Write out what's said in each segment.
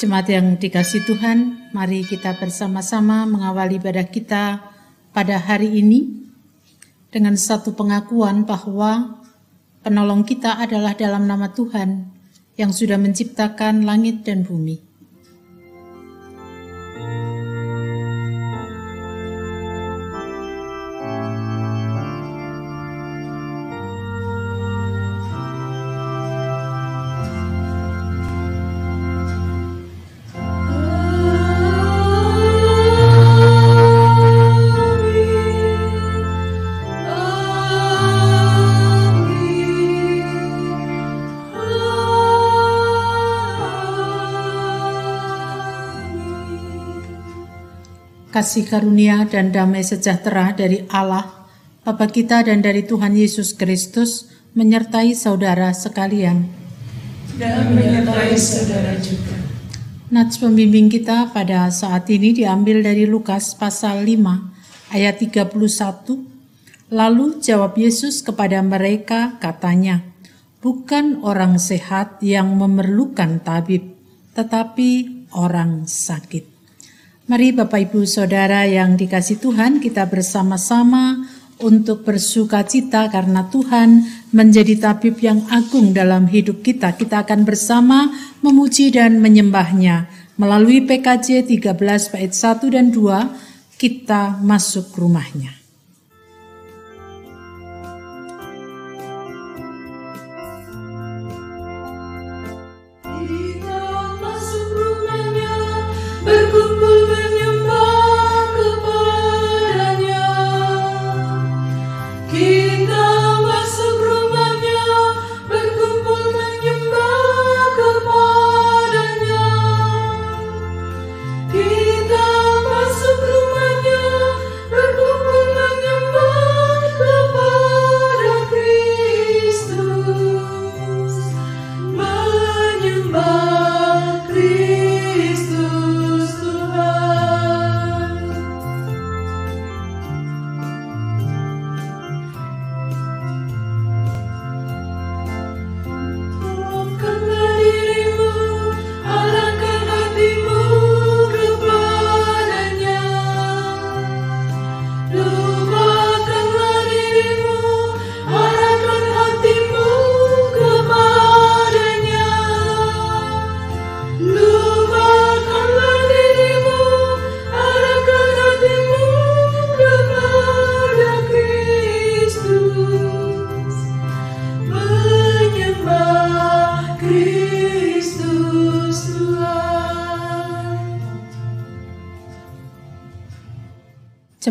Jemaat yang dikasih Tuhan, mari kita bersama-sama mengawali ibadah kita pada hari ini dengan satu pengakuan bahwa penolong kita adalah dalam nama Tuhan yang sudah menciptakan langit dan bumi. Kasih karunia dan damai sejahtera dari Allah, Bapa kita dan dari Tuhan Yesus Kristus menyertai saudara sekalian. Dan menyertai saudara juga. Nats pembimbing kita pada saat ini diambil dari Lukas pasal 5 ayat 31. Lalu jawab Yesus kepada mereka katanya, Bukan orang sehat yang memerlukan tabib, tetapi orang sakit. Mari Bapak Ibu Saudara yang dikasih Tuhan kita bersama-sama untuk bersuka cita karena Tuhan menjadi tabib yang agung dalam hidup kita. Kita akan bersama memuji dan menyembahnya. Melalui PKJ 13 bait 1 dan 2 kita masuk rumahnya.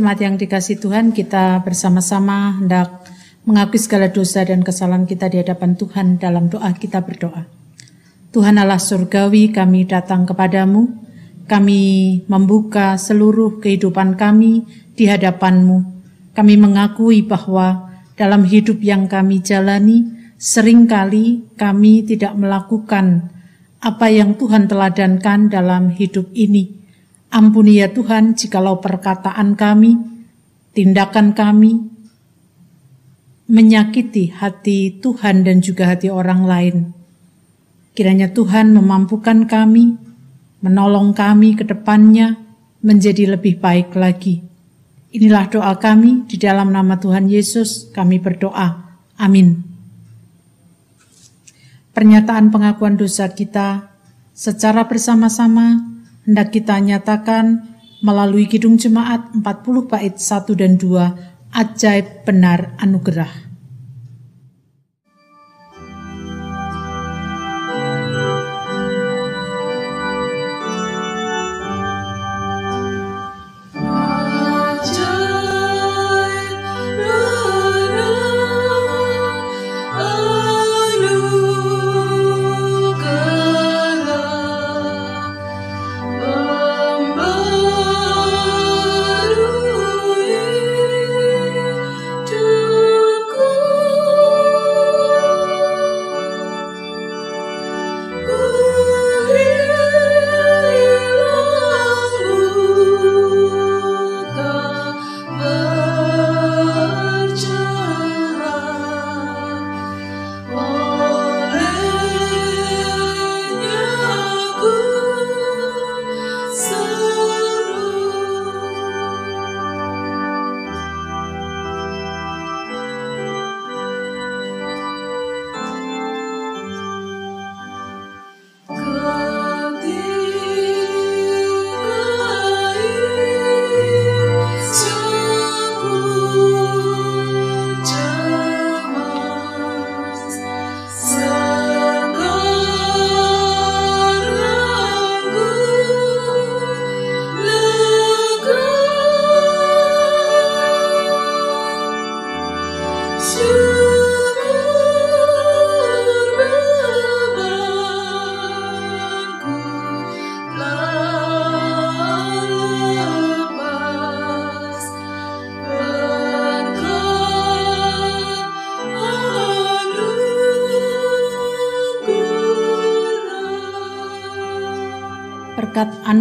Jemaat yang dikasih Tuhan, kita bersama-sama hendak mengakui segala dosa dan kesalahan kita di hadapan Tuhan dalam doa kita berdoa. Tuhan Allah surgawi, kami datang kepadamu, kami membuka seluruh kehidupan kami di hadapanmu. Kami mengakui bahwa dalam hidup yang kami jalani, sering kali kami tidak melakukan apa yang Tuhan teladankan dalam hidup ini Ampuni ya Tuhan jikalau perkataan kami, tindakan kami menyakiti hati Tuhan dan juga hati orang lain. Kiranya Tuhan memampukan kami, menolong kami ke depannya menjadi lebih baik lagi. Inilah doa kami di dalam nama Tuhan Yesus kami berdoa. Amin. Pernyataan pengakuan dosa kita secara bersama-sama hendak kita nyatakan melalui Kidung Jemaat 40 bait 1 dan 2 ajaib benar anugerah.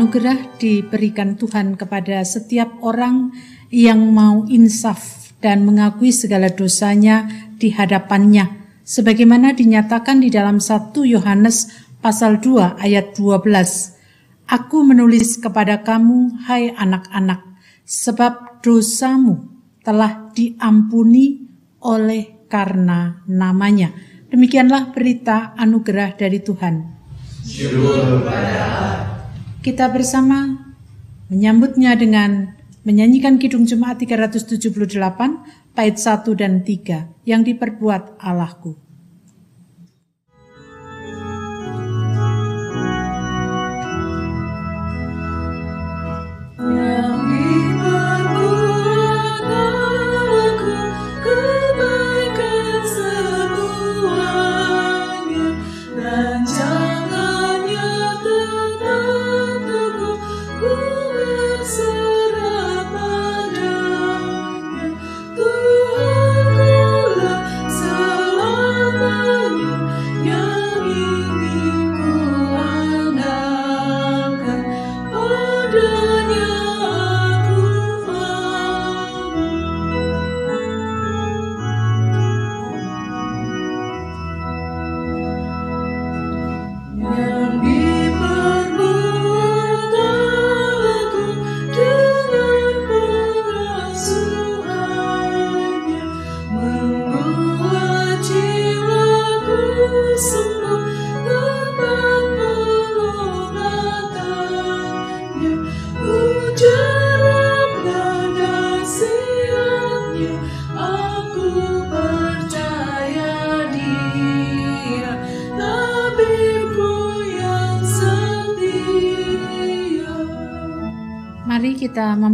Anugerah diberikan Tuhan kepada setiap orang yang mau insaf dan mengakui segala dosanya di hadapannya sebagaimana dinyatakan di dalam 1 Yohanes pasal 2 ayat 12. Aku menulis kepada kamu hai anak-anak sebab dosamu telah diampuni oleh karena namanya. Demikianlah berita anugerah dari Tuhan. Kita bersama menyambutnya dengan menyanyikan Kidung Jumat 378 bait 1 dan 3 yang diperbuat Allahku.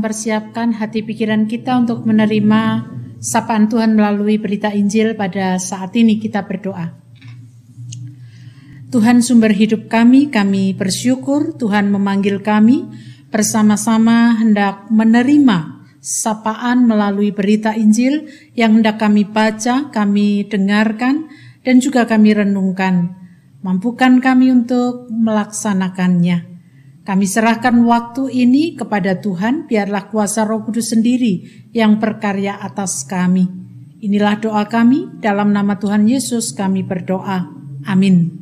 Mempersiapkan hati pikiran kita untuk menerima sapaan Tuhan melalui berita Injil pada saat ini kita berdoa. Tuhan sumber hidup kami, kami bersyukur Tuhan memanggil kami bersama-sama hendak menerima sapaan melalui berita Injil yang hendak kami baca, kami dengarkan, dan juga kami renungkan. Mampukan kami untuk melaksanakannya. Kami serahkan waktu ini kepada Tuhan, biarlah kuasa Roh Kudus sendiri yang berkarya atas kami. Inilah doa kami, dalam nama Tuhan Yesus kami berdoa. Amin.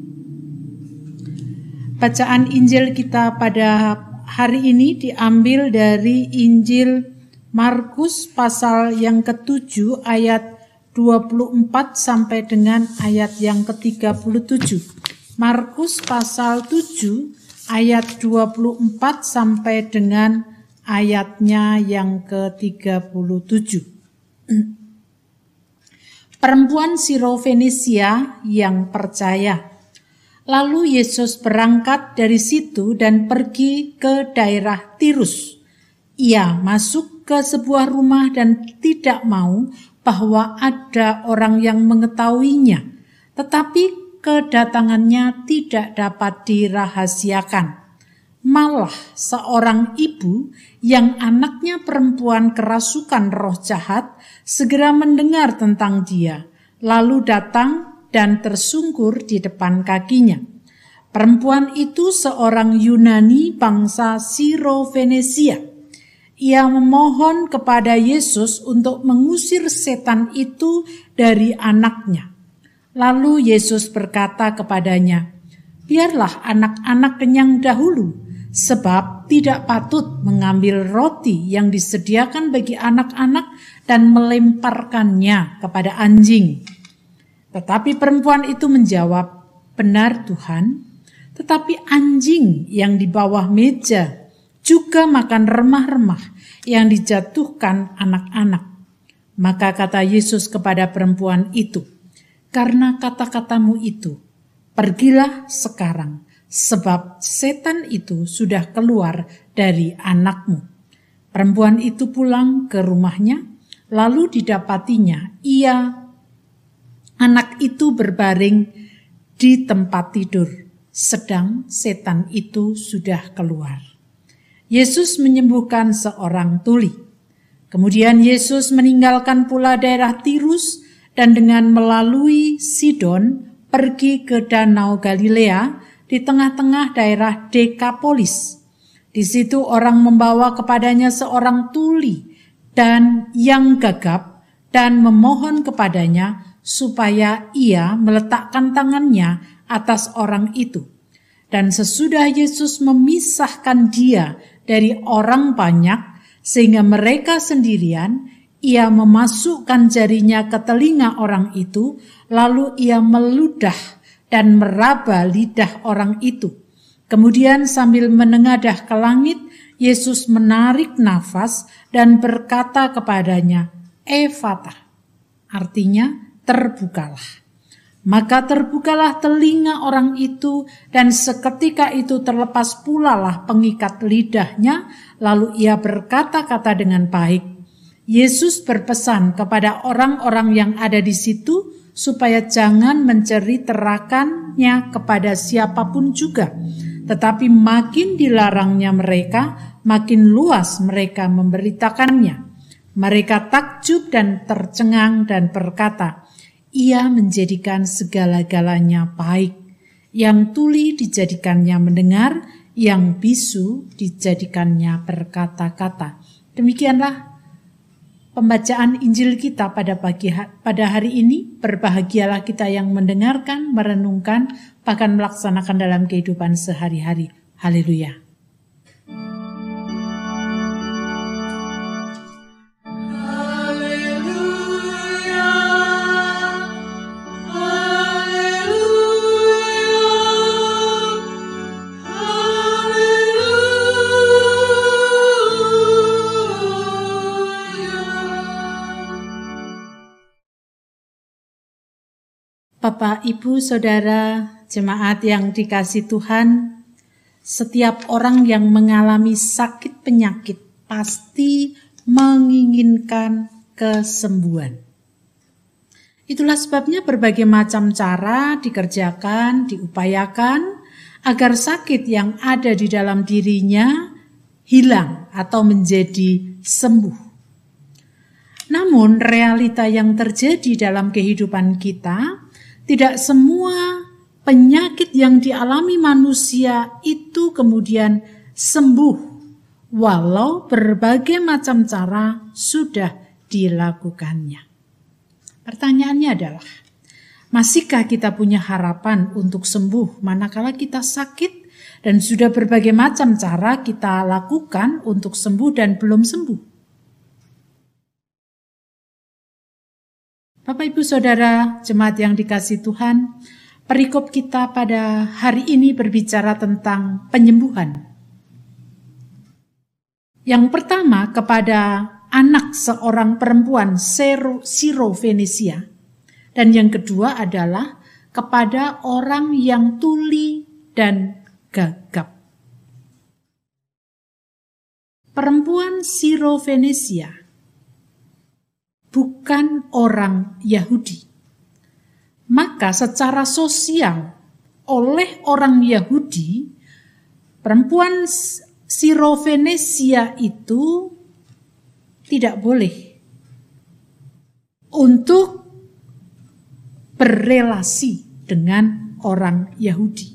Bacaan Injil kita pada hari ini diambil dari Injil Markus pasal yang ketujuh ayat 24 sampai dengan ayat yang ke-37. Markus pasal 7 ayat 24 sampai dengan ayatnya yang ke-37. Perempuan Sirofenisia yang percaya. Lalu Yesus berangkat dari situ dan pergi ke daerah Tirus. Ia masuk ke sebuah rumah dan tidak mau bahwa ada orang yang mengetahuinya. Tetapi kedatangannya tidak dapat dirahasiakan. Malah seorang ibu yang anaknya perempuan kerasukan roh jahat segera mendengar tentang dia, lalu datang dan tersungkur di depan kakinya. Perempuan itu seorang Yunani bangsa Siro Venesia. Ia memohon kepada Yesus untuk mengusir setan itu dari anaknya. Lalu Yesus berkata kepadanya, "Biarlah anak-anak kenyang dahulu, sebab tidak patut mengambil roti yang disediakan bagi anak-anak dan melemparkannya kepada anjing." Tetapi perempuan itu menjawab, "Benar, Tuhan, tetapi anjing yang di bawah meja juga makan remah-remah yang dijatuhkan anak-anak." Maka kata Yesus kepada perempuan itu, karena kata-katamu itu. Pergilah sekarang, sebab setan itu sudah keluar dari anakmu. Perempuan itu pulang ke rumahnya, lalu didapatinya ia anak itu berbaring di tempat tidur, sedang setan itu sudah keluar. Yesus menyembuhkan seorang tuli. Kemudian Yesus meninggalkan pula daerah Tirus dan dengan melalui Sidon pergi ke Danau Galilea di tengah-tengah daerah Dekapolis. Di situ orang membawa kepadanya seorang tuli dan yang gagap dan memohon kepadanya supaya ia meletakkan tangannya atas orang itu. Dan sesudah Yesus memisahkan dia dari orang banyak sehingga mereka sendirian, ia memasukkan jarinya ke telinga orang itu, lalu ia meludah dan meraba lidah orang itu. Kemudian sambil menengadah ke langit, Yesus menarik nafas dan berkata kepadanya, Efata, artinya terbukalah. Maka terbukalah telinga orang itu dan seketika itu terlepas pula lah pengikat lidahnya, lalu ia berkata-kata dengan baik. Yesus berpesan kepada orang-orang yang ada di situ supaya jangan menceritakannya kepada siapa pun juga, tetapi makin dilarangnya mereka, makin luas mereka memberitakannya. Mereka takjub dan tercengang dan berkata, ia menjadikan segala-galanya baik. Yang tuli dijadikannya mendengar, yang bisu dijadikannya berkata-kata. Demikianlah pembacaan Injil kita pada pagi pada hari ini. Berbahagialah kita yang mendengarkan, merenungkan, bahkan melaksanakan dalam kehidupan sehari-hari. Haleluya. Bapak, Ibu, Saudara, jemaat yang dikasih Tuhan, setiap orang yang mengalami sakit penyakit pasti menginginkan kesembuhan. Itulah sebabnya berbagai macam cara dikerjakan, diupayakan agar sakit yang ada di dalam dirinya hilang atau menjadi sembuh. Namun, realita yang terjadi dalam kehidupan kita tidak semua penyakit yang dialami manusia itu kemudian sembuh, walau berbagai macam cara sudah dilakukannya. Pertanyaannya adalah, masihkah kita punya harapan untuk sembuh manakala kita sakit dan sudah berbagai macam cara kita lakukan untuk sembuh dan belum sembuh? Bapak Ibu Saudara, jemaat yang dikasih Tuhan, perikop kita pada hari ini berbicara tentang penyembuhan. Yang pertama kepada anak seorang perempuan Siro Venesia. Dan yang kedua adalah kepada orang yang tuli dan gagap. Perempuan Siro Venesia bukan orang Yahudi. Maka secara sosial oleh orang Yahudi, perempuan Siro Venesia itu tidak boleh untuk berrelasi dengan orang Yahudi.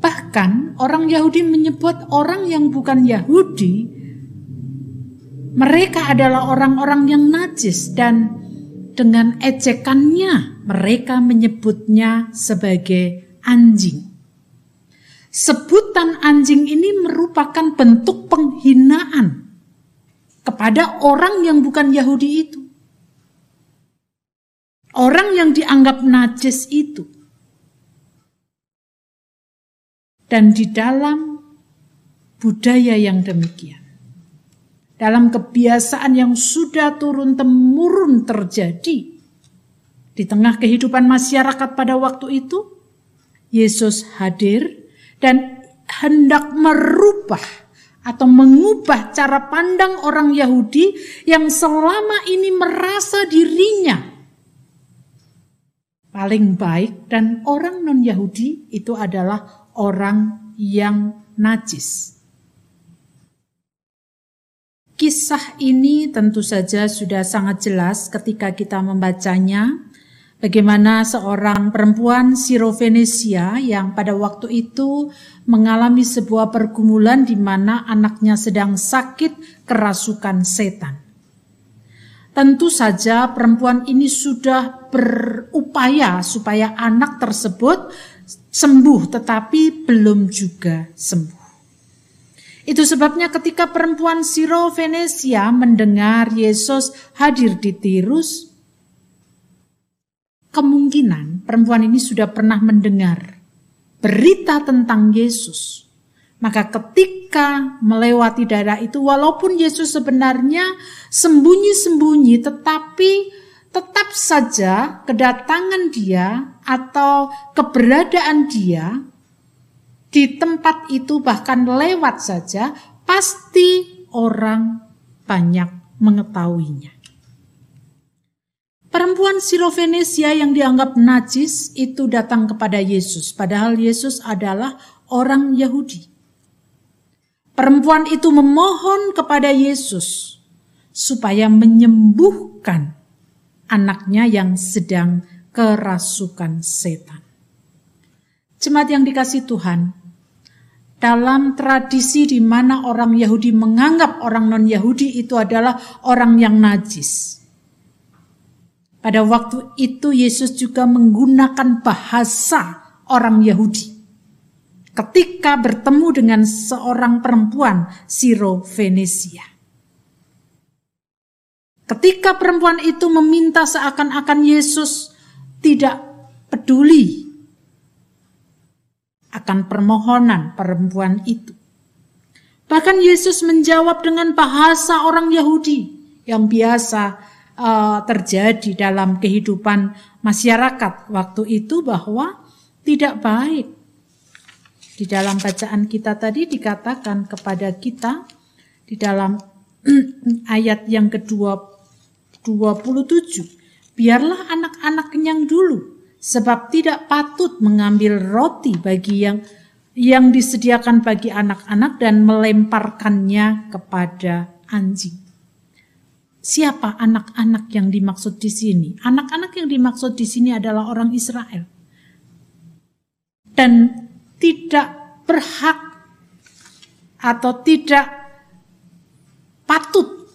Bahkan orang Yahudi menyebut orang yang bukan Yahudi mereka adalah orang-orang yang najis dan dengan ejekannya mereka menyebutnya sebagai anjing. Sebutan anjing ini merupakan bentuk penghinaan kepada orang yang bukan Yahudi itu. Orang yang dianggap najis itu. Dan di dalam budaya yang demikian, dalam kebiasaan yang sudah turun-temurun terjadi di tengah kehidupan masyarakat pada waktu itu, Yesus hadir dan hendak merubah atau mengubah cara pandang orang Yahudi yang selama ini merasa dirinya paling baik dan orang non-Yahudi itu adalah orang yang najis. Kisah ini tentu saja sudah sangat jelas ketika kita membacanya Bagaimana seorang perempuan Sirofenesia yang pada waktu itu mengalami sebuah pergumulan di mana anaknya sedang sakit kerasukan setan. Tentu saja perempuan ini sudah berupaya supaya anak tersebut sembuh tetapi belum juga sembuh. Itu sebabnya ketika perempuan Siro Venesia mendengar Yesus hadir di Tirus, kemungkinan perempuan ini sudah pernah mendengar berita tentang Yesus. Maka ketika melewati daerah itu, walaupun Yesus sebenarnya sembunyi-sembunyi, tetapi tetap saja kedatangan dia atau keberadaan dia di tempat itu bahkan lewat saja, pasti orang banyak mengetahuinya. Perempuan Sirofenesia yang dianggap najis itu datang kepada Yesus, padahal Yesus adalah orang Yahudi. Perempuan itu memohon kepada Yesus supaya menyembuhkan anaknya yang sedang kerasukan setan. Jemaat yang dikasih Tuhan, dalam tradisi di mana orang Yahudi menganggap orang non-Yahudi itu adalah orang yang najis pada waktu itu Yesus juga menggunakan bahasa orang Yahudi. Ketika bertemu dengan seorang perempuan Siro Venesia. Ketika perempuan itu meminta seakan-akan Yesus tidak peduli akan permohonan perempuan itu. Bahkan Yesus menjawab dengan bahasa orang Yahudi yang biasa uh, terjadi dalam kehidupan masyarakat waktu itu bahwa tidak baik. Di dalam bacaan kita tadi dikatakan kepada kita di dalam ayat yang kedua 27, biarlah anak-anak kenyang dulu sebab tidak patut mengambil roti bagi yang yang disediakan bagi anak-anak dan melemparkannya kepada anjing. Siapa anak-anak yang dimaksud di sini? Anak-anak yang dimaksud di sini adalah orang Israel. Dan tidak berhak atau tidak patut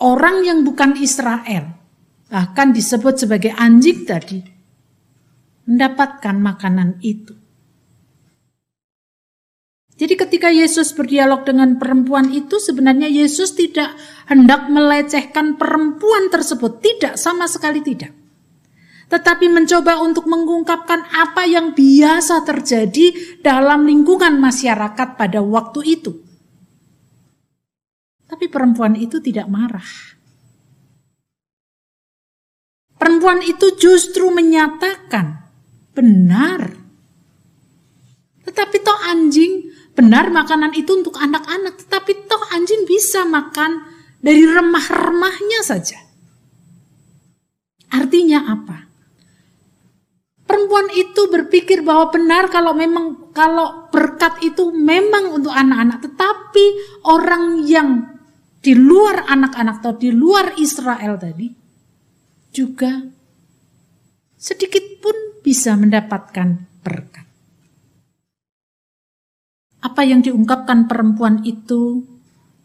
orang yang bukan Israel, bahkan disebut sebagai anjing tadi, mendapatkan makanan itu. Jadi ketika Yesus berdialog dengan perempuan itu sebenarnya Yesus tidak hendak melecehkan perempuan tersebut, tidak sama sekali tidak. Tetapi mencoba untuk mengungkapkan apa yang biasa terjadi dalam lingkungan masyarakat pada waktu itu. Tapi perempuan itu tidak marah. Perempuan itu justru menyatakan benar. Tetapi toh anjing benar makanan itu untuk anak-anak, tetapi toh anjing bisa makan dari remah-remahnya saja. Artinya apa? Perempuan itu berpikir bahwa benar kalau memang kalau berkat itu memang untuk anak-anak, tetapi orang yang di luar anak-anak atau di luar Israel tadi juga sedikit pun bisa mendapatkan berkat. Apa yang diungkapkan perempuan itu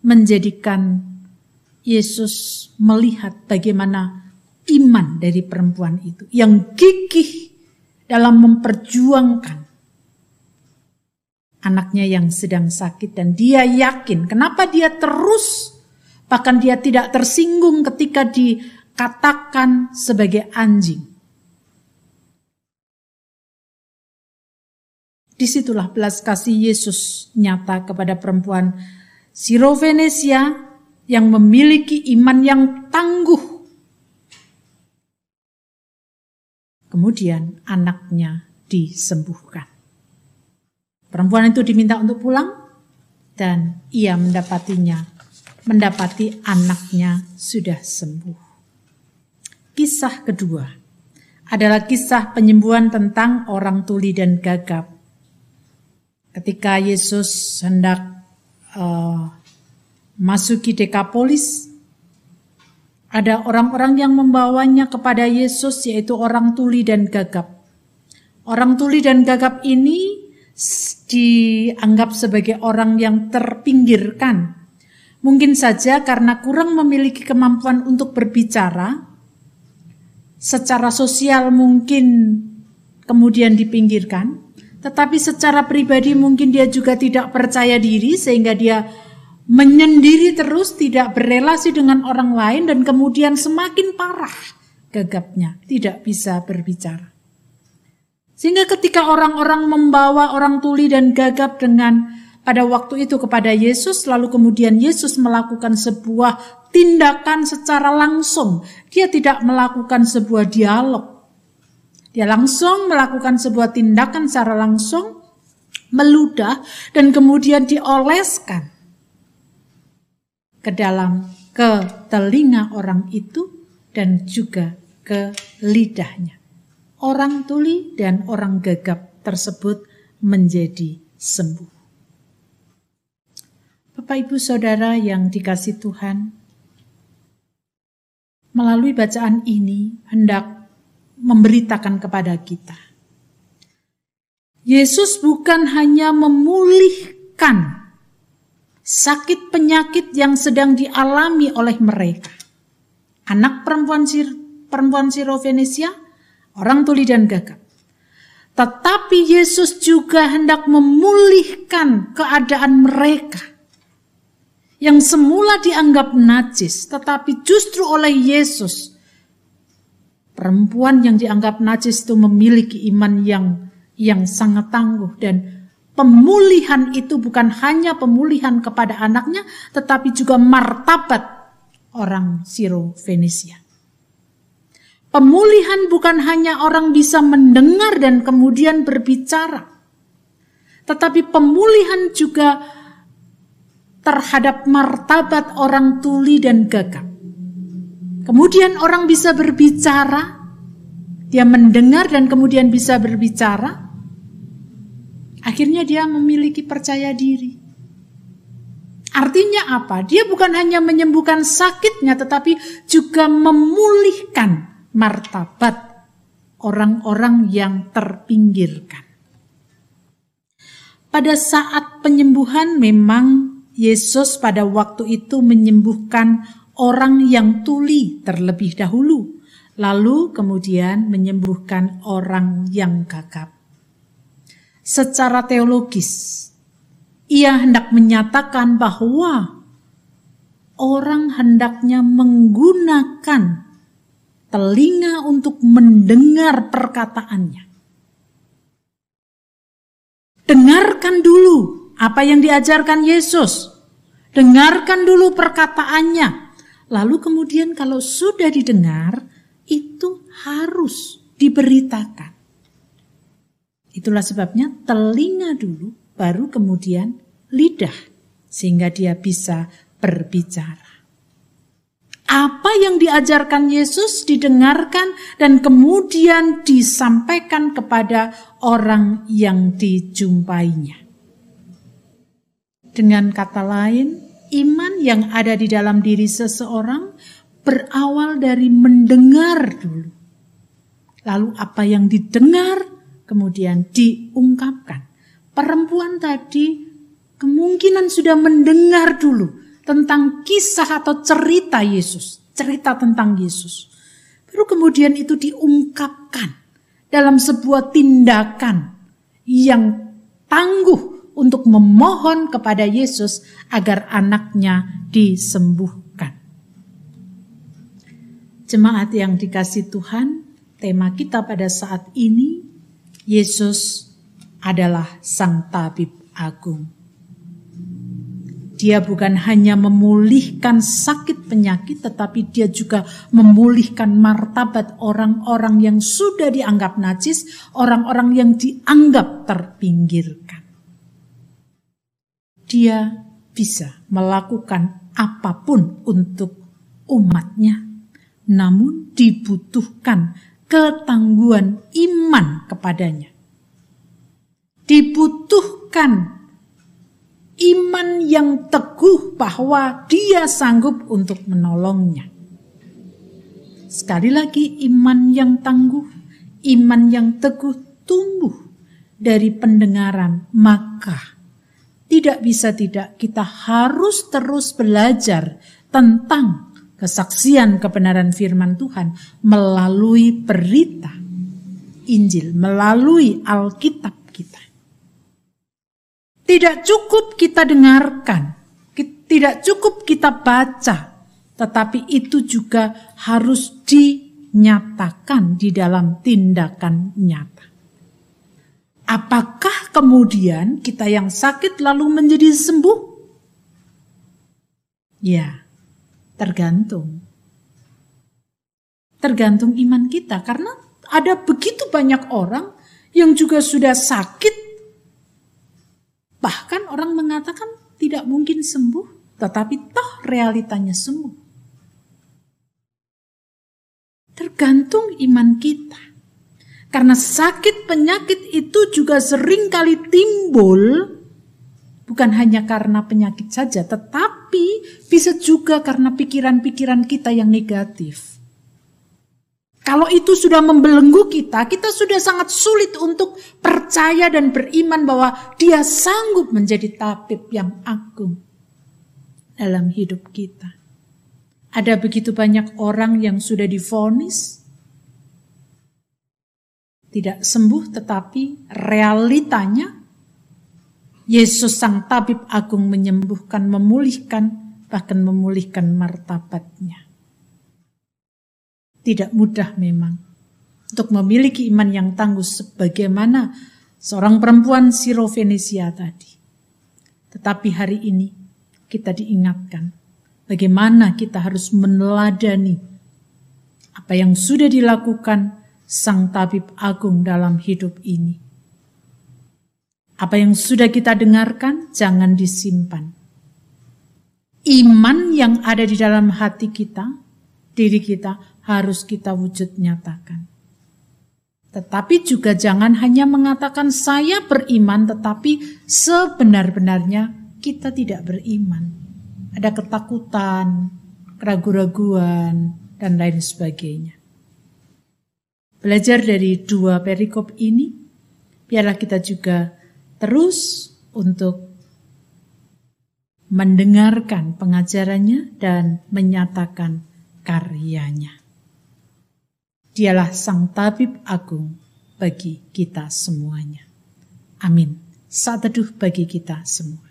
menjadikan Yesus melihat bagaimana iman dari perempuan itu yang gigih dalam memperjuangkan anaknya yang sedang sakit dan dia yakin kenapa dia terus bahkan dia tidak tersinggung ketika dikatakan sebagai anjing Di situlah belas kasih Yesus nyata kepada perempuan Sirofenesia yang memiliki iman yang tangguh. Kemudian anaknya disembuhkan. Perempuan itu diminta untuk pulang dan ia mendapatinya, mendapati anaknya sudah sembuh. Kisah kedua adalah kisah penyembuhan tentang orang tuli dan gagap ketika Yesus hendak uh, masuki Dekapolis, Ada orang-orang yang membawanya kepada Yesus, yaitu orang tuli dan gagap. Orang tuli dan gagap ini dianggap sebagai orang yang terpinggirkan. Mungkin saja karena kurang memiliki kemampuan untuk berbicara, secara sosial mungkin kemudian dipinggirkan, tetapi secara pribadi mungkin dia juga tidak percaya diri sehingga dia menyendiri terus, tidak berelasi dengan orang lain dan kemudian semakin parah gagapnya, tidak bisa berbicara. Sehingga ketika orang-orang membawa orang tuli dan gagap dengan pada waktu itu kepada Yesus, lalu kemudian Yesus melakukan sebuah tindakan secara langsung. Dia tidak melakukan sebuah dialog. Dia langsung melakukan sebuah tindakan secara langsung, meludah, dan kemudian dioleskan ke dalam ke telinga orang itu dan juga ke lidahnya orang tuli dan orang gagap tersebut menjadi sembuh. Bapak, ibu, saudara yang dikasih Tuhan, melalui bacaan ini hendak memberitakan kepada kita. Yesus bukan hanya memulihkan sakit penyakit yang sedang dialami oleh mereka. Anak perempuan Sir, perempuan Sirofenisia orang tuli dan gagap. Tetapi Yesus juga hendak memulihkan keadaan mereka yang semula dianggap najis, tetapi justru oleh Yesus perempuan yang dianggap najis itu memiliki iman yang yang sangat tangguh dan pemulihan itu bukan hanya pemulihan kepada anaknya tetapi juga martabat orang Siro Venesia. Pemulihan bukan hanya orang bisa mendengar dan kemudian berbicara, tetapi pemulihan juga terhadap martabat orang tuli dan gagap. Kemudian orang bisa berbicara, dia mendengar dan kemudian bisa berbicara. Akhirnya dia memiliki percaya diri. Artinya apa? Dia bukan hanya menyembuhkan sakitnya tetapi juga memulihkan martabat orang-orang yang terpinggirkan. Pada saat penyembuhan memang Yesus pada waktu itu menyembuhkan orang yang tuli terlebih dahulu, lalu kemudian menyembuhkan orang yang gagap. Secara teologis, ia hendak menyatakan bahwa orang hendaknya menggunakan telinga untuk mendengar perkataannya. Dengarkan dulu apa yang diajarkan Yesus. Dengarkan dulu perkataannya. Lalu kemudian kalau sudah didengar, itu harus diberitakan. Itulah sebabnya telinga dulu, baru kemudian lidah, sehingga dia bisa berbicara apa yang diajarkan Yesus didengarkan dan kemudian disampaikan kepada orang yang dijumpainya. Dengan kata lain, iman yang ada di dalam diri seseorang berawal dari mendengar dulu. Lalu apa yang didengar kemudian diungkapkan. Perempuan tadi kemungkinan sudah mendengar dulu tentang kisah atau cerita Yesus, cerita tentang Yesus. Baru kemudian itu diungkapkan dalam sebuah tindakan yang tangguh untuk memohon kepada Yesus agar anaknya disembuhkan. Jemaat yang dikasih Tuhan, tema kita pada saat ini Yesus adalah Sang Tabib Agung. Dia bukan hanya memulihkan sakit penyakit, tetapi dia juga memulihkan martabat orang-orang yang sudah dianggap najis, orang-orang yang dianggap terpinggirkan. Dia bisa melakukan apa pun untuk umatnya, namun dibutuhkan ketangguhan iman kepadanya. Dibutuhkan iman yang teguh bahwa dia sanggup untuk menolongnya. Sekali lagi iman yang tangguh, iman yang teguh tumbuh dari pendengaran, maka tidak bisa tidak kita harus terus belajar tentang kesaksian kebenaran firman Tuhan melalui berita Injil, melalui Alkitab kita. Tidak cukup kita dengarkan, tidak cukup kita baca, tetapi itu juga harus dinyatakan di dalam tindakan nyata. Apakah kemudian kita yang sakit lalu menjadi sembuh? Ya, tergantung. Tergantung iman kita, karena ada begitu banyak orang yang juga sudah sakit, bahkan orang mengatakan tidak mungkin sembuh, tetapi toh realitanya sembuh. Tergantung iman kita. Karena sakit penyakit itu juga sering kali timbul bukan hanya karena penyakit saja, tetapi bisa juga karena pikiran-pikiran kita yang negatif. Kalau itu sudah membelenggu kita, kita sudah sangat sulit untuk percaya dan beriman bahwa dia sanggup menjadi tabib yang agung dalam hidup kita. Ada begitu banyak orang yang sudah difonis tidak sembuh tetapi realitanya Yesus sang tabib agung menyembuhkan, memulihkan, bahkan memulihkan martabatnya. Tidak mudah memang untuk memiliki iman yang tangguh sebagaimana seorang perempuan Sirofenisia tadi. Tetapi hari ini kita diingatkan bagaimana kita harus meneladani apa yang sudah dilakukan Sang Tabib Agung dalam hidup ini. Apa yang sudah kita dengarkan, jangan disimpan. Iman yang ada di dalam hati kita, diri kita, harus kita wujud nyatakan. Tetapi juga jangan hanya mengatakan saya beriman, tetapi sebenar-benarnya kita tidak beriman ada ketakutan, keraguan-raguan, dan lain sebagainya. Belajar dari dua perikop ini, biarlah kita juga terus untuk mendengarkan pengajarannya dan menyatakan karyanya. Dialah Sang Tabib Agung bagi kita semuanya. Amin. Saat teduh bagi kita semua.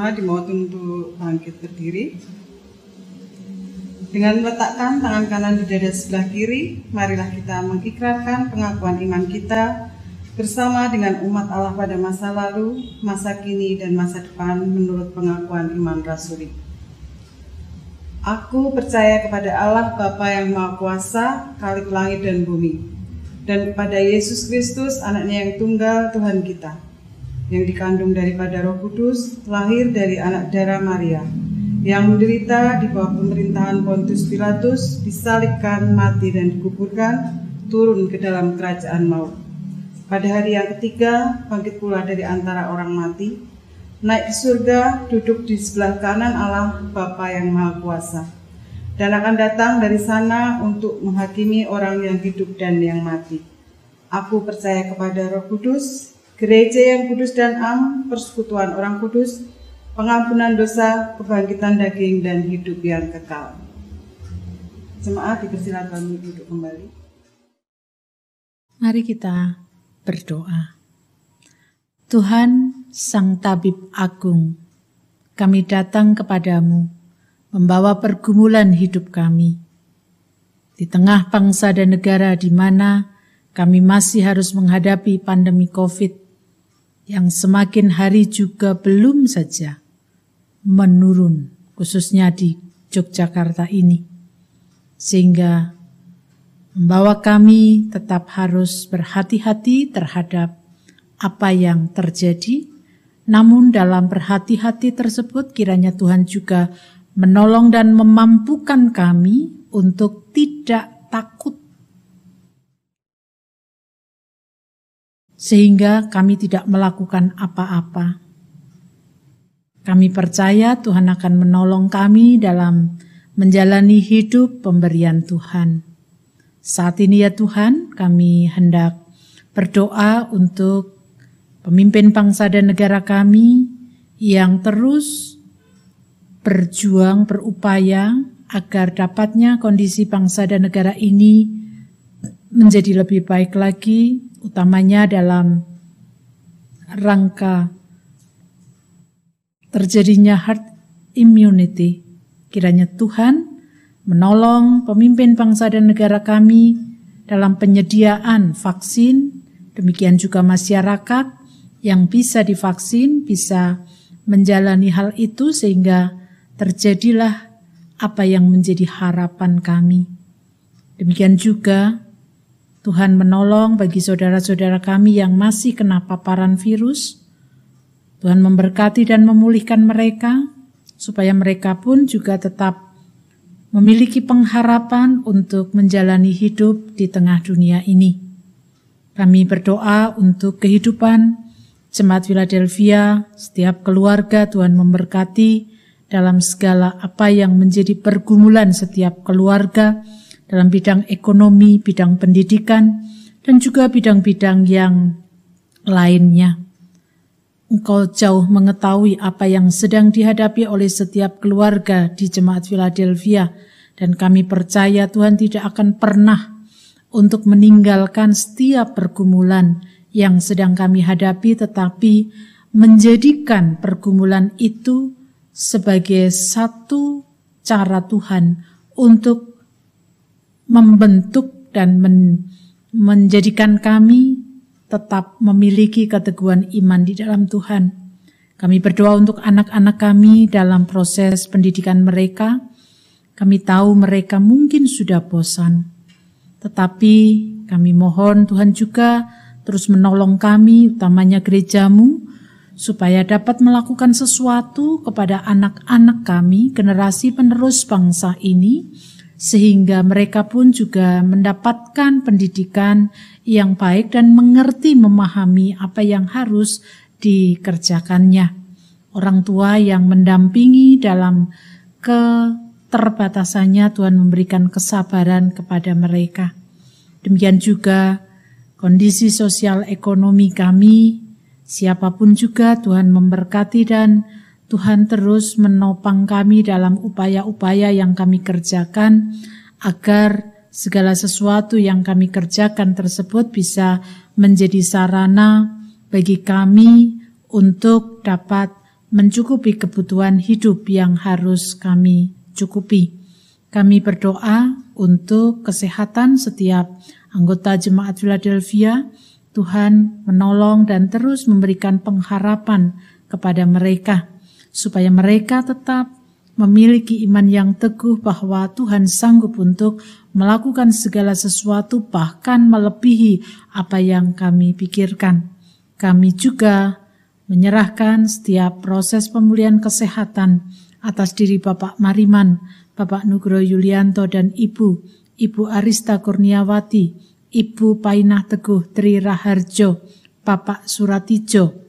Jemaat dimohon untuk bangkit berdiri. Dengan meletakkan tangan kanan di dada sebelah kiri, marilah kita mengikrarkan pengakuan iman kita bersama dengan umat Allah pada masa lalu, masa kini, dan masa depan menurut pengakuan iman rasuli. Aku percaya kepada Allah Bapa yang Maha Kuasa, Khalik langit dan bumi, dan kepada Yesus Kristus, anaknya yang tunggal Tuhan kita, yang dikandung daripada roh kudus, lahir dari anak darah Maria, yang menderita di bawah pemerintahan Pontius Pilatus, disalibkan, mati, dan dikuburkan, turun ke dalam kerajaan maut. Pada hari yang ketiga, bangkit pula dari antara orang mati, naik ke surga, duduk di sebelah kanan Allah Bapa yang Maha Kuasa, dan akan datang dari sana untuk menghakimi orang yang hidup dan yang mati. Aku percaya kepada Roh Kudus, gereja yang kudus dan am, persekutuan orang kudus, pengampunan dosa, kebangkitan daging, dan hidup yang kekal. Jemaat dipersilakan duduk kembali. Mari kita berdoa. Tuhan, Sang Tabib Agung, kami datang kepadamu, membawa pergumulan hidup kami. Di tengah bangsa dan negara di mana kami masih harus menghadapi pandemi COVID yang semakin hari juga belum saja menurun, khususnya di Yogyakarta ini. Sehingga membawa kami tetap harus berhati-hati terhadap apa yang terjadi. Namun dalam berhati-hati tersebut kiranya Tuhan juga menolong dan memampukan kami untuk tidak takut sehingga kami tidak melakukan apa-apa. Kami percaya Tuhan akan menolong kami dalam menjalani hidup pemberian Tuhan. Saat ini ya Tuhan, kami hendak berdoa untuk pemimpin bangsa dan negara kami yang terus berjuang, berupaya agar dapatnya kondisi bangsa dan negara ini menjadi lebih baik lagi, utamanya dalam rangka terjadinya herd immunity. Kiranya Tuhan menolong pemimpin bangsa dan negara kami dalam penyediaan vaksin, demikian juga masyarakat yang bisa divaksin, bisa menjalani hal itu sehingga terjadilah apa yang menjadi harapan kami. Demikian juga Tuhan menolong bagi saudara-saudara kami yang masih kena paparan virus. Tuhan memberkati dan memulihkan mereka, supaya mereka pun juga tetap memiliki pengharapan untuk menjalani hidup di tengah dunia ini. Kami berdoa untuk kehidupan Jemaat Philadelphia, setiap keluarga Tuhan memberkati dalam segala apa yang menjadi pergumulan setiap keluarga, dalam bidang ekonomi, bidang pendidikan, dan juga bidang-bidang yang lainnya. Engkau jauh mengetahui apa yang sedang dihadapi oleh setiap keluarga di Jemaat Philadelphia, dan kami percaya Tuhan tidak akan pernah untuk meninggalkan setiap pergumulan yang sedang kami hadapi, tetapi menjadikan pergumulan itu sebagai satu cara Tuhan untuk membentuk dan men, menjadikan kami tetap memiliki keteguhan iman di dalam Tuhan. Kami berdoa untuk anak-anak kami dalam proses pendidikan mereka. Kami tahu mereka mungkin sudah bosan, tetapi kami mohon Tuhan juga terus menolong kami, utamanya gerejamu, supaya dapat melakukan sesuatu kepada anak-anak kami, generasi penerus bangsa ini, sehingga mereka pun juga mendapatkan pendidikan yang baik dan mengerti memahami apa yang harus dikerjakannya. Orang tua yang mendampingi dalam keterbatasannya Tuhan memberikan kesabaran kepada mereka. Demikian juga kondisi sosial ekonomi kami, siapa pun juga Tuhan memberkati dan Tuhan terus menopang kami dalam upaya-upaya yang kami kerjakan agar segala sesuatu yang kami kerjakan tersebut bisa menjadi sarana bagi kami untuk dapat mencukupi kebutuhan hidup yang harus kami cukupi. Kami berdoa untuk kesehatan setiap anggota jemaat Philadelphia. Tuhan menolong dan terus memberikan pengharapan kepada mereka, supaya mereka tetap memiliki iman yang teguh bahwa Tuhan sanggup untuk melakukan segala sesuatu, bahkan melebihi apa yang kami pikirkan. Kami juga menyerahkan setiap proses pemulihan kesehatan atas diri Bapak Mariman, Bapak Nugro Yulianto dan Ibu, Ibu Arista Kurniawati, Ibu Painah Teguh Tri Raharjo, Bapak Suratijo,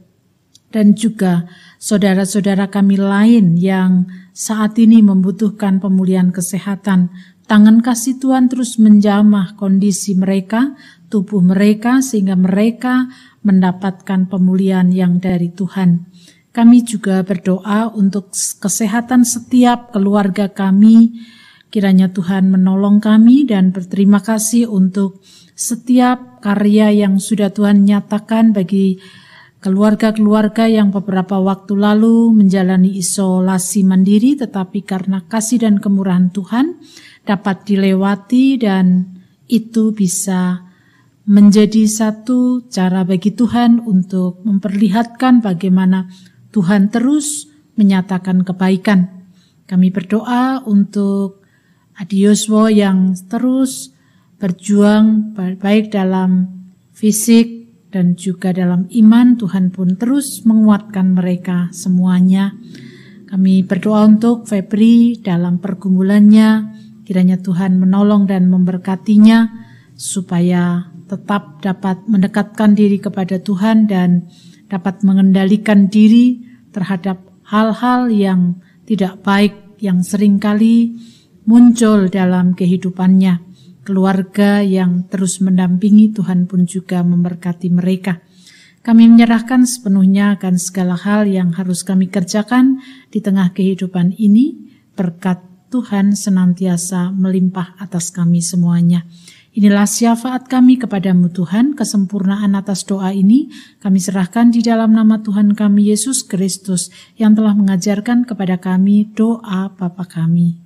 dan juga saudara-saudara kami lain yang saat ini membutuhkan pemulihan kesehatan. Tangan kasih Tuhan terus menjamah kondisi mereka, tubuh mereka, sehingga mereka mendapatkan pemulihan yang dari Tuhan. Kami juga berdoa untuk kesehatan setiap keluarga kami. Kiranya Tuhan menolong kami dan berterima kasih untuk setiap karya yang sudah Tuhan nyatakan bagi keluarga-keluarga yang beberapa waktu lalu menjalani isolasi mandiri tetapi karena kasih dan kemurahan Tuhan dapat dilewati dan itu bisa menjadi satu cara bagi Tuhan untuk memperlihatkan bagaimana Tuhan terus menyatakan kebaikan. Kami berdoa untuk Adi Yoswo yang terus berjuang baik dalam fisik dan juga dalam iman. Tuhan pun terus menguatkan mereka semuanya. Kami berdoa untuk Febri dalam pergumulannya. Kiranya Tuhan menolong dan memberkatinya supaya tetap dapat mendekatkan diri kepada Tuhan dan dapat mengendalikan diri terhadap hal-hal yang tidak baik yang sering kali muncul dalam kehidupannya. Keluarga yang terus mendampingi Tuhan pun juga memberkati mereka. Kami menyerahkan sepenuhnya akan segala hal yang harus kami kerjakan di tengah kehidupan ini. Berkat Tuhan senantiasa melimpah atas kami semuanya. Inilah syafaat kami kepadamu Tuhan, kesempurnaan atas doa ini kami serahkan di dalam nama Tuhan kami Yesus Kristus yang telah mengajarkan kepada kami doa Bapa kami.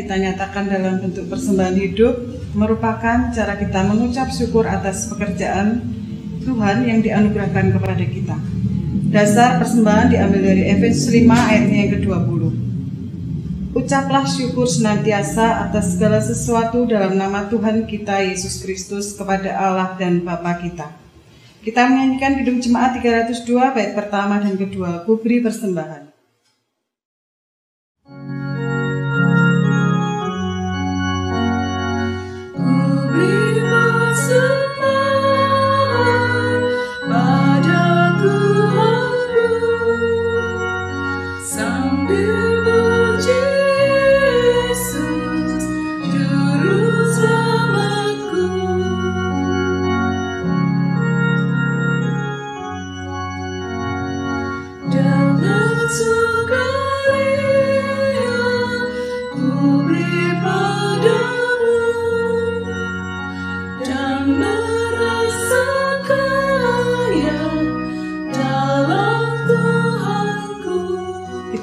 Kita nyatakan dalam bentuk persembahan hidup merupakan cara kita mengucap syukur atas pekerjaan Tuhan yang dianugerahkan kepada kita. Dasar persembahan diambil dari Efesus 5 ayat yang ke-20. Ucaplah syukur senantiasa atas segala sesuatu dalam nama Tuhan kita Yesus Kristus kepada Allah dan Bapa kita. Kita menyanyikan Kidung Jemaat 302 bait pertama dan kedua, Kubri Persembahan.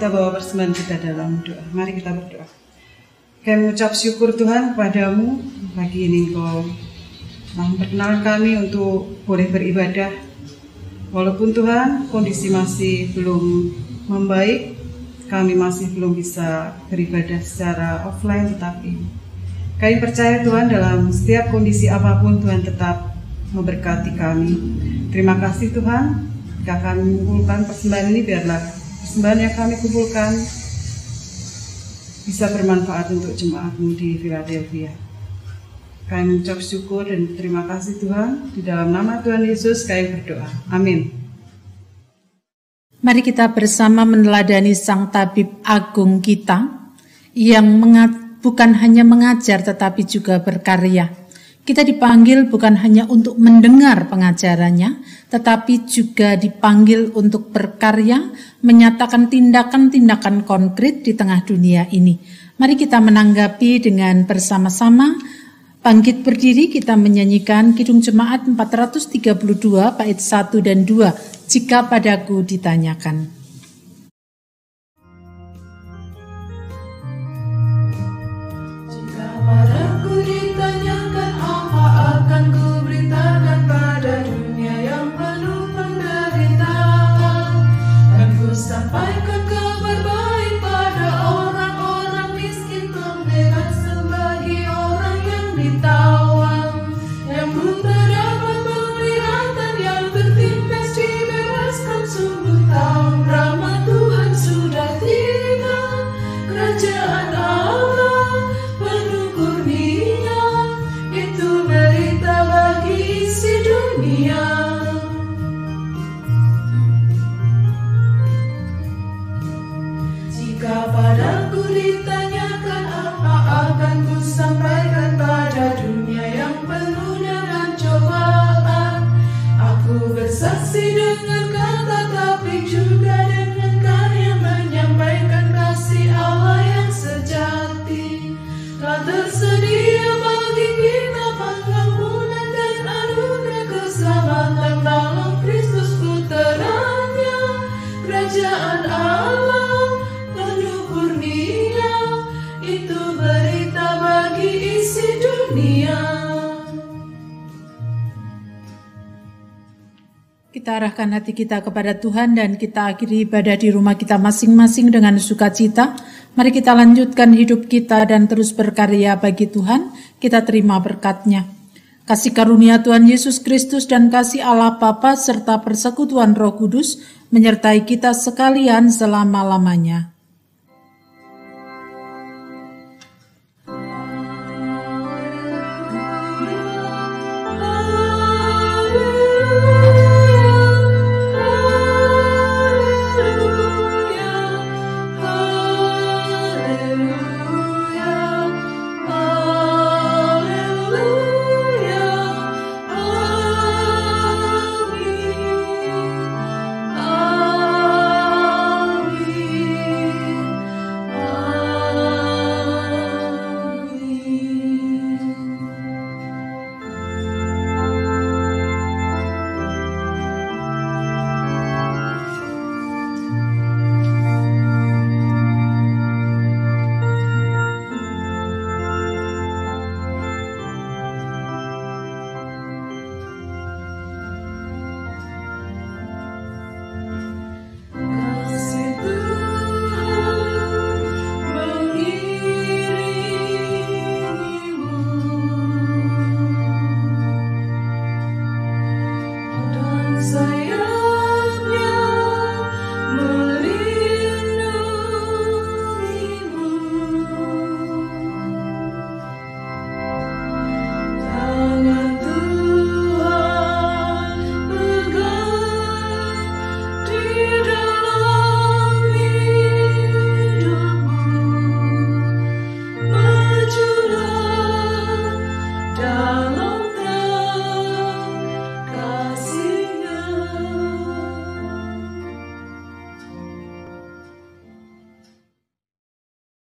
Kita bawa persembahan kita dalam doa. Mari kita berdoa. Kami mengucap syukur Tuhan kepadamu pagi ini Engkau memperkenalkan kami untuk boleh beribadah. Walaupun Tuhan kondisi masih belum membaik, kami masih belum bisa beribadah secara offline tetapi kami percaya Tuhan dalam setiap kondisi apa pun Tuhan tetap memberkati kami. Terima kasih Tuhan, jika kami mengumpulkan persembahan ini biarlah Persembahan yang kami kumpulkan bisa bermanfaat untuk jemaatmu di Philadelphia. Kami mengucap syukur dan terima kasih Tuhan. Di dalam nama Tuhan Yesus kami berdoa. Amin. Mari kita bersama meneladani Sang Tabib Agung kita yang mengat, bukan hanya mengajar tetapi juga berkarya kita dipanggil bukan hanya untuk mendengar pengajarannya, tetapi juga dipanggil untuk berkarya, menyatakan tindakan-tindakan konkret di tengah dunia ini. Mari kita menanggapi dengan bersama-sama Bangkit berdiri kita menyanyikan Kidung Jemaat 432 bait 1 dan 2 jika padaku ditanyakan. Hati kita kepada Tuhan dan kita akhiri ibadah di rumah kita masing-masing dengan sukacita. Mari kita lanjutkan hidup kita dan terus berkarya bagi Tuhan. Kita terima berkatnya. Kasih karunia Tuhan Yesus Kristus dan kasih Allah Bapa serta persekutuan Roh Kudus menyertai kita sekalian selama-lamanya.